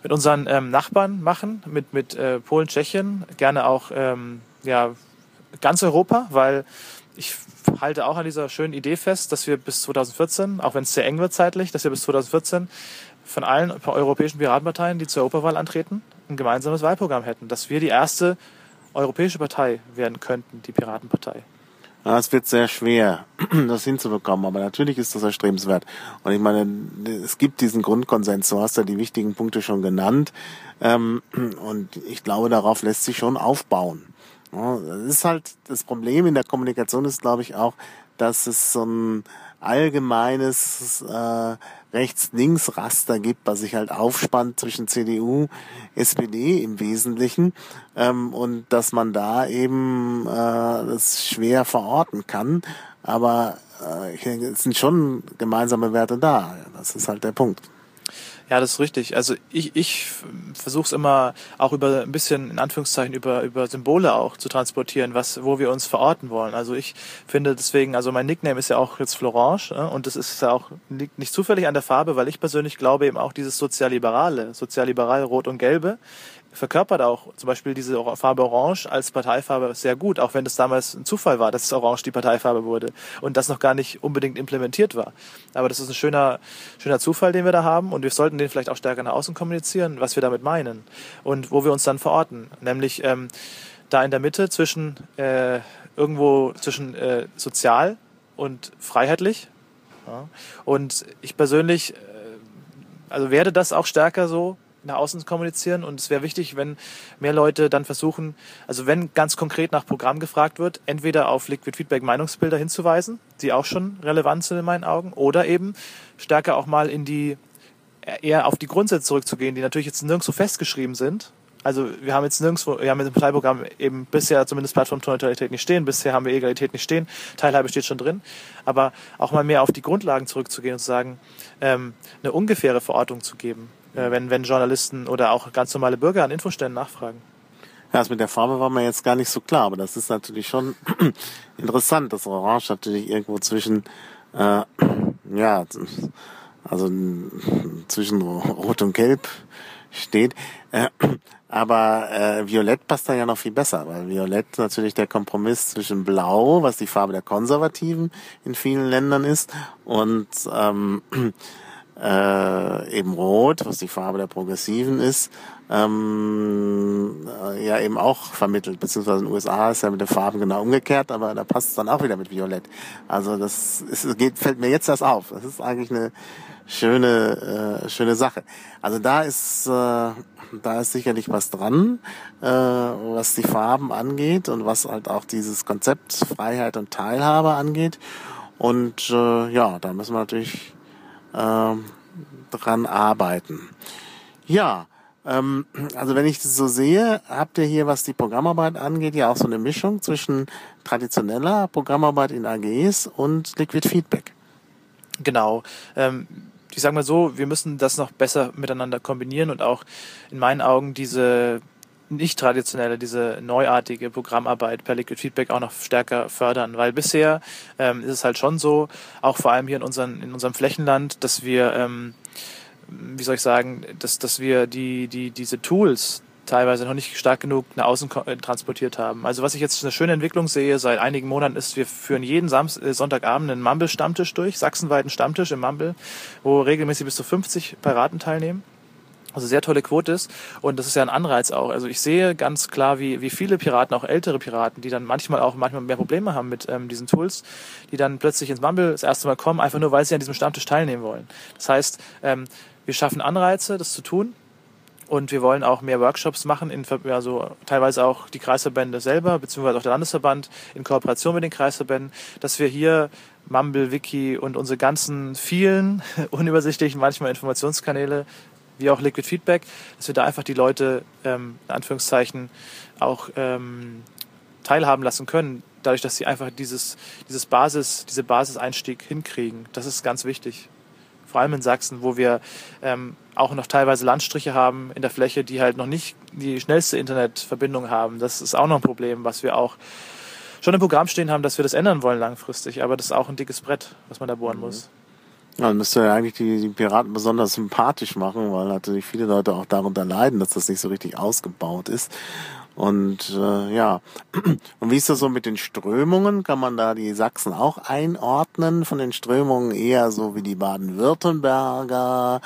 mit unseren ähm, Nachbarn machen, mit, mit äh, Polen, Tschechien, gerne auch ähm, ja, ganz Europa, weil ich halte auch an dieser schönen Idee fest, dass wir bis 2014, auch wenn es sehr eng wird zeitlich, dass wir bis 2014 von allen europäischen Piratenparteien, die zur Europawahl antreten, ein gemeinsames Wahlprogramm hätten, dass wir die erste europäische Partei werden könnten, die Piratenpartei. Ja, es wird sehr schwer, das hinzubekommen, aber natürlich ist das erstrebenswert. Und ich meine, es gibt diesen Grundkonsens, du hast ja die wichtigen Punkte schon genannt. Ähm, und ich glaube, darauf lässt sich schon aufbauen. das ist halt, das Problem in der Kommunikation ist, glaube ich, auch, dass es so ein allgemeines äh, Rechts-Links-Raster gibt, was sich halt aufspannt zwischen CDU, SPD im Wesentlichen ähm, und dass man da eben äh, das schwer verorten kann. Aber äh, es sind schon gemeinsame Werte da. Das ist halt der Punkt. Ja, das ist richtig. Also ich, ich versuche es immer auch über ein bisschen, in Anführungszeichen, über, über Symbole auch zu transportieren, was, wo wir uns verorten wollen. Also ich finde deswegen, also mein Nickname ist ja auch jetzt Florange ne? und das ist ja auch liegt nicht zufällig an der Farbe, weil ich persönlich glaube eben auch dieses Sozialliberale, Sozialliberal Rot und Gelbe verkörpert auch zum Beispiel diese Farbe Orange als Parteifarbe sehr gut, auch wenn das damals ein Zufall war, dass es Orange die Parteifarbe wurde und das noch gar nicht unbedingt implementiert war. Aber das ist ein schöner, schöner Zufall, den wir da haben und wir sollten den vielleicht auch stärker nach außen kommunizieren, was wir damit meinen und wo wir uns dann verorten, nämlich ähm, da in der Mitte zwischen äh, irgendwo zwischen äh, sozial und freiheitlich. Ja. Und ich persönlich äh, also werde das auch stärker so nach außen kommunizieren und es wäre wichtig, wenn mehr Leute dann versuchen, also wenn ganz konkret nach Programm gefragt wird, entweder auf Liquid Feedback Meinungsbilder hinzuweisen, die auch schon relevant sind in meinen Augen, oder eben stärker auch mal in die eher auf die Grundsätze zurückzugehen, die natürlich jetzt nirgendwo festgeschrieben sind. Also wir haben jetzt nirgendwo, wir haben dem Parteiprogramm eben bisher zumindest Plattformneutralität nicht stehen, bisher haben wir Egalität nicht stehen, Teilhabe steht schon drin, aber auch mal mehr auf die Grundlagen zurückzugehen und zu sagen, ähm, eine ungefähre Verortung zu geben wenn, wenn Journalisten oder auch ganz normale Bürger an Infoständen nachfragen. Ja, das mit der Farbe war mir jetzt gar nicht so klar, aber das ist natürlich schon interessant, dass Orange natürlich irgendwo zwischen, äh, ja, also zwischen Rot und Gelb steht. Äh, aber äh, Violett passt da ja noch viel besser, weil Violett natürlich der Kompromiss zwischen Blau, was die Farbe der Konservativen in vielen Ländern ist, und ähm, äh, eben Rot, was die Farbe der Progressiven ist, ähm, äh, ja eben auch vermittelt, beziehungsweise in den USA ist ja mit den Farben genau umgekehrt, aber da passt es dann auch wieder mit Violett. Also das ist, geht, fällt mir jetzt erst auf. Das ist eigentlich eine schöne, äh, schöne Sache. Also da ist, äh, da ist sicherlich was dran, äh, was die Farben angeht und was halt auch dieses Konzept Freiheit und Teilhabe angeht. Und äh, ja, da müssen wir natürlich ähm, dran arbeiten. Ja, ähm, also wenn ich das so sehe, habt ihr hier, was die Programmarbeit angeht, ja auch so eine Mischung zwischen traditioneller Programmarbeit in AGs und Liquid Feedback. Genau. Ähm ich sage mal so, wir müssen das noch besser miteinander kombinieren und auch in meinen Augen diese nicht traditionelle, diese neuartige Programmarbeit per Liquid Feedback auch noch stärker fördern, weil bisher ähm, ist es halt schon so, auch vor allem hier in, unseren, in unserem Flächenland, dass wir, ähm, wie soll ich sagen, dass, dass wir die, die, diese Tools teilweise noch nicht stark genug nach außen äh, transportiert haben. Also was ich jetzt eine schöne Entwicklung sehe seit einigen Monaten ist, wir führen jeden Samst äh, Sonntagabend einen Mumble-Stammtisch durch, sachsenweiten Stammtisch im Mumble, wo regelmäßig bis zu 50 Piraten teilnehmen. Also sehr tolle Quote ist. Und das ist ja ein Anreiz auch. Also ich sehe ganz klar, wie, wie viele Piraten, auch ältere Piraten, die dann manchmal auch manchmal mehr Probleme haben mit ähm, diesen Tools, die dann plötzlich ins Mumble das erste Mal kommen, einfach nur, weil sie an diesem Stammtisch teilnehmen wollen. Das heißt, ähm, wir schaffen Anreize, das zu tun. Und wir wollen auch mehr Workshops machen, in, also teilweise auch die Kreisverbände selber, beziehungsweise auch der Landesverband in Kooperation mit den Kreisverbänden, dass wir hier Mumble, Wiki und unsere ganzen vielen unübersichtlichen manchmal Informationskanäle wie auch Liquid Feedback, dass wir da einfach die Leute, ähm, in Anführungszeichen, auch ähm, teilhaben lassen können, dadurch, dass sie einfach dieses, dieses Basis, diese Basiseinstieg hinkriegen. Das ist ganz wichtig. Vor allem in Sachsen, wo wir ähm, auch noch teilweise Landstriche haben in der Fläche, die halt noch nicht die schnellste Internetverbindung haben. Das ist auch noch ein Problem, was wir auch schon im Programm stehen haben, dass wir das ändern wollen langfristig. Aber das ist auch ein dickes Brett, was man da bohren mhm. muss. Dann müsste ja eigentlich die, die Piraten besonders sympathisch machen, weil natürlich viele Leute auch darunter leiden, dass das nicht so richtig ausgebaut ist. Und äh, ja, und wie ist das so mit den Strömungen? Kann man da die Sachsen auch einordnen? Von den Strömungen eher so wie die Baden-Württemberger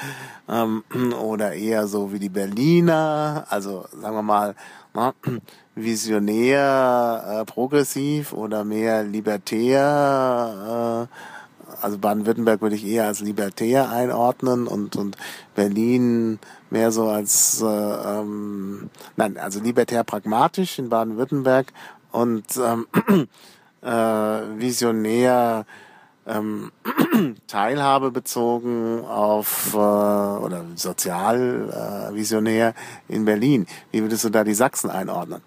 ähm, oder eher so wie die Berliner? Also sagen wir mal, na, visionär, äh, progressiv oder mehr libertär? Äh, also Baden-Württemberg würde ich eher als libertär einordnen und, und Berlin mehr so als, äh, ähm, nein, also libertär pragmatisch in Baden-Württemberg und ähm, äh, visionär ähm, Teilhabe bezogen auf äh, oder sozial äh, visionär in Berlin. Wie würdest du da die Sachsen einordnen?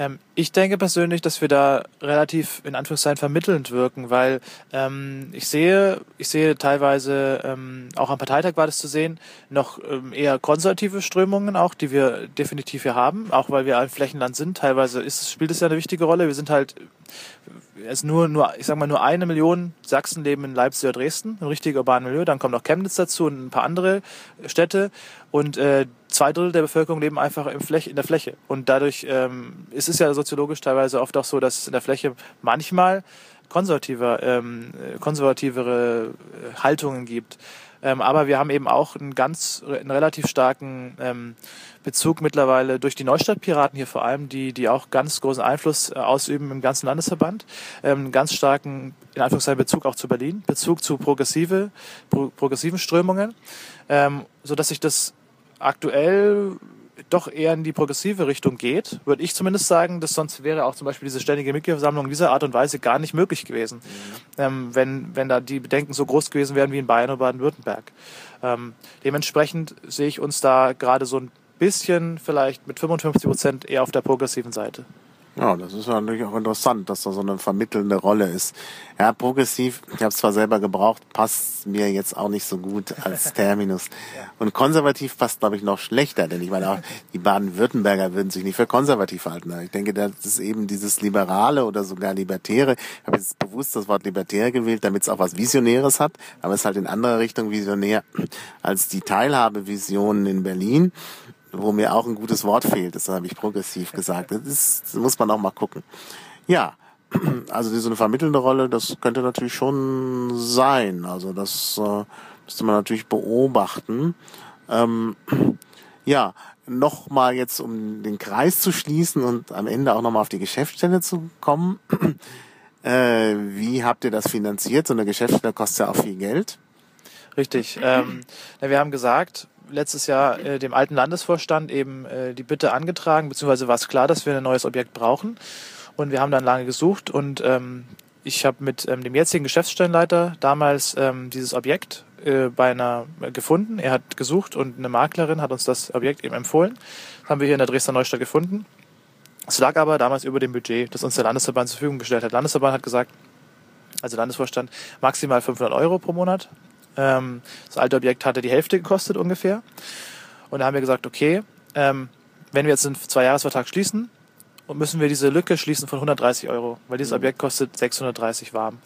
Ähm, ich denke persönlich, dass wir da relativ in Anführungszeichen vermittelnd wirken, weil ähm, ich sehe, ich sehe teilweise, ähm, auch am Parteitag war das zu sehen, noch ähm, eher konservative Strömungen auch, die wir definitiv hier haben, auch weil wir ein Flächenland sind. Teilweise ist, spielt es ja eine wichtige Rolle. Wir sind halt es nur, nur, ich sag mal, nur eine Million Sachsen leben in Leipzig oder Dresden, ein richtiger urbaner Milieu. Dann kommt noch Chemnitz dazu und ein paar andere Städte. Und äh, zwei Drittel der Bevölkerung leben einfach in der Fläche. Und dadurch ähm, ist es ja soziologisch teilweise oft auch so, dass in der Fläche manchmal konservativer, ähm, konservativere äh, Haltungen gibt. Ähm, aber wir haben eben auch einen ganz, einen relativ starken ähm, Bezug mittlerweile durch die Neustadtpiraten hier vor allem, die, die auch ganz großen Einfluss äh, ausüben im ganzen Landesverband. Ähm, ganz starken, in Anführungszeichen, Bezug auch zu Berlin, Bezug zu progressive, pro, progressiven Strömungen, ähm, so sich das aktuell doch eher in die progressive Richtung geht, würde ich zumindest sagen, dass sonst wäre auch zum Beispiel diese ständige Mitgliederversammlung in dieser Art und Weise gar nicht möglich gewesen, mhm. ähm, wenn, wenn da die Bedenken so groß gewesen wären wie in Bayern oder Baden-Württemberg. Ähm, dementsprechend sehe ich uns da gerade so ein bisschen vielleicht mit 55 Prozent eher auf der progressiven Seite. Ja, das ist natürlich auch interessant, dass da so eine vermittelnde Rolle ist. Ja, progressiv, ich habe es zwar selber gebraucht, passt mir jetzt auch nicht so gut als Terminus. Und konservativ passt, glaube ich, noch schlechter, denn ich meine auch, die Baden-Württemberger würden sich nicht für konservativ halten. Ich denke, das ist eben dieses Liberale oder sogar Libertäre. Ich habe jetzt bewusst das Wort Libertär gewählt, damit es auch was Visionäres hat, aber es ist halt in anderer Richtung visionär als die Teilhabevisionen in Berlin wo mir auch ein gutes Wort fehlt. Das habe ich progressiv gesagt. Das, ist, das muss man auch mal gucken. Ja, also so eine vermittelnde Rolle, das könnte natürlich schon sein. Also das äh, müsste man natürlich beobachten. Ähm, ja, nochmal jetzt, um den Kreis zu schließen und am Ende auch nochmal auf die Geschäftsstelle zu kommen. Äh, wie habt ihr das finanziert? So eine Geschäftsstelle kostet ja auch viel Geld. Richtig. Ähm, wir haben gesagt, letztes Jahr äh, dem alten Landesvorstand eben äh, die Bitte angetragen, beziehungsweise war es klar, dass wir ein neues Objekt brauchen. Und wir haben dann lange gesucht und ähm, ich habe mit ähm, dem jetzigen Geschäftsstellenleiter damals ähm, dieses Objekt äh, bei einer äh, gefunden. Er hat gesucht und eine Maklerin hat uns das Objekt eben empfohlen. Das haben wir hier in der Dresdner Neustadt gefunden. Es lag aber damals über dem Budget, das uns der Landesverband zur Verfügung gestellt hat. Landesverband hat gesagt, also Landesvorstand, maximal 500 Euro pro Monat. Ähm, das alte Objekt hatte die Hälfte gekostet ungefähr. Und da haben wir gesagt, okay, ähm, wenn wir jetzt einen Zwei-Jahres-Vertrag schließen, müssen wir diese Lücke schließen von 130 Euro, weil dieses mhm. Objekt kostet 630 warm.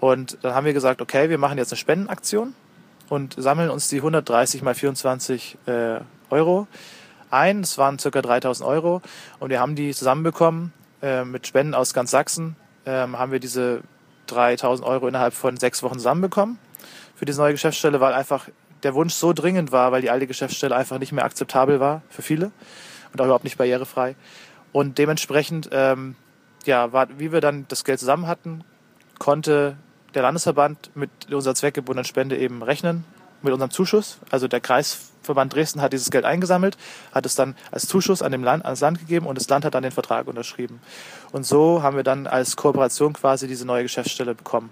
Und dann haben wir gesagt, okay, wir machen jetzt eine Spendenaktion und sammeln uns die 130 mal 24 äh, Euro ein. Das waren circa 3000 Euro. Und wir haben die zusammenbekommen äh, mit Spenden aus ganz Sachsen. Ähm, haben wir diese 3000 Euro innerhalb von sechs Wochen zusammenbekommen für diese neue Geschäftsstelle, weil einfach der Wunsch so dringend war, weil die alte Geschäftsstelle einfach nicht mehr akzeptabel war für viele und auch überhaupt nicht barrierefrei. Und dementsprechend, ähm, ja, war, wie wir dann das Geld zusammen hatten, konnte der Landesverband mit unserer zweckgebundenen Spende eben rechnen, mit unserem Zuschuss. Also der Kreisverband Dresden hat dieses Geld eingesammelt, hat es dann als Zuschuss an dem Land, ans Land gegeben und das Land hat dann den Vertrag unterschrieben. Und so haben wir dann als Kooperation quasi diese neue Geschäftsstelle bekommen.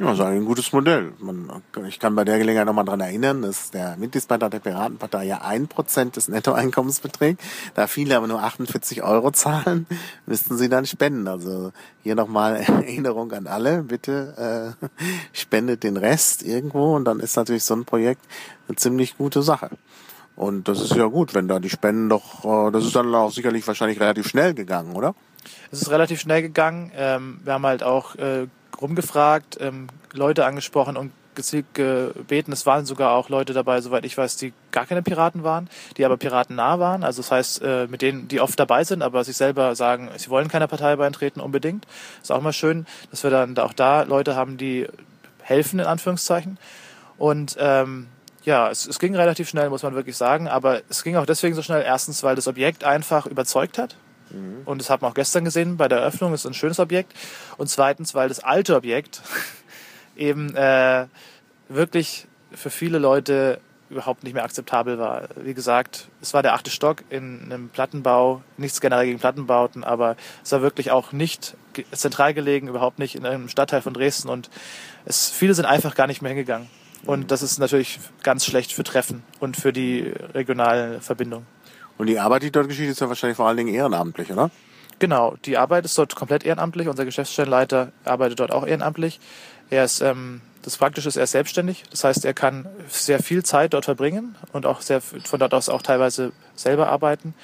Ja, ist ein gutes Modell. Man, ich kann bei der Gelegenheit nochmal dran erinnern, dass der Mitgliedsbeitrag der Piratenpartei ja ein Prozent des Nettoeinkommens beträgt. Da viele aber nur 48 Euro zahlen, müssten sie dann spenden. Also hier nochmal Erinnerung an alle. Bitte äh, spendet den Rest irgendwo und dann ist natürlich so ein Projekt eine ziemlich gute Sache. Und das ist ja gut, wenn da die Spenden doch, äh, das ist dann auch sicherlich wahrscheinlich relativ schnell gegangen, oder? Es ist relativ schnell gegangen. Ähm, wir haben halt auch äh, rumgefragt, ähm, Leute angesprochen und gezielt gebeten. Es waren sogar auch Leute dabei, soweit ich weiß, die gar keine Piraten waren, die aber piratennah waren. Also das heißt, äh, mit denen, die oft dabei sind, aber sich selber sagen, sie wollen keiner Partei beitreten unbedingt. Ist auch mal schön, dass wir dann auch da Leute haben, die helfen, in Anführungszeichen. Und ähm, ja, es, es ging relativ schnell, muss man wirklich sagen, aber es ging auch deswegen so schnell. Erstens, weil das Objekt einfach überzeugt hat. Mhm. Und das hat man auch gestern gesehen bei der Eröffnung. Das ist ein schönes Objekt. Und zweitens, weil das alte Objekt eben äh, wirklich für viele Leute überhaupt nicht mehr akzeptabel war. Wie gesagt, es war der achte Stock in einem Plattenbau, nichts generell gegen Plattenbauten, aber es war wirklich auch nicht zentral gelegen, überhaupt nicht in einem Stadtteil von Dresden und es, viele sind einfach gar nicht mehr hingegangen. Und das ist natürlich ganz schlecht für Treffen und für die regionale Verbindung. Und die Arbeit, die dort geschieht, ist ja wahrscheinlich vor allen Dingen ehrenamtlich, oder? Genau, die Arbeit ist dort komplett ehrenamtlich. Unser Geschäftsstellenleiter arbeitet dort auch ehrenamtlich. Er ist, ähm, das Praktische ist, er ist selbstständig. Das heißt, er kann sehr viel Zeit dort verbringen und auch sehr von dort aus auch teilweise selber arbeiten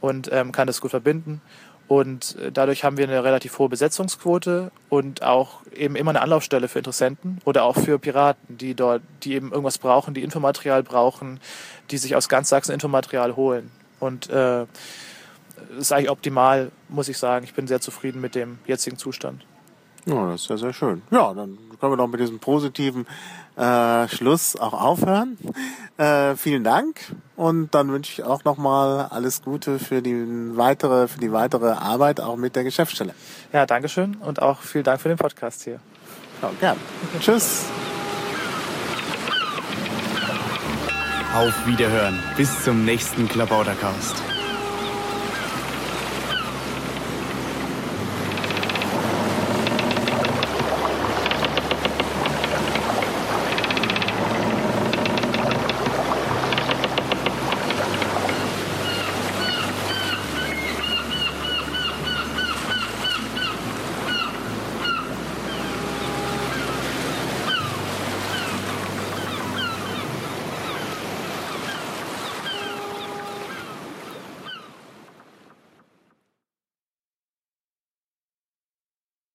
und ähm, kann das gut verbinden. Und äh, dadurch haben wir eine relativ hohe Besetzungsquote und auch eben immer eine Anlaufstelle für Interessenten oder auch für Piraten, die dort, die eben irgendwas brauchen, die Infomaterial brauchen, die sich aus ganz Sachsen Infomaterial holen. Und äh, ist eigentlich optimal, muss ich sagen. Ich bin sehr zufrieden mit dem jetzigen Zustand. Ja, das ist ja sehr schön. Ja, dann können wir doch mit diesem positiven äh, Schluss auch aufhören. Äh, vielen Dank und dann wünsche ich auch nochmal alles Gute für die weitere, für die weitere Arbeit auch mit der Geschäftsstelle. Ja, Dankeschön und auch vielen Dank für den Podcast hier. Ja, gern. Tschüss. Auf Wiederhören. Bis zum nächsten Klabautercast.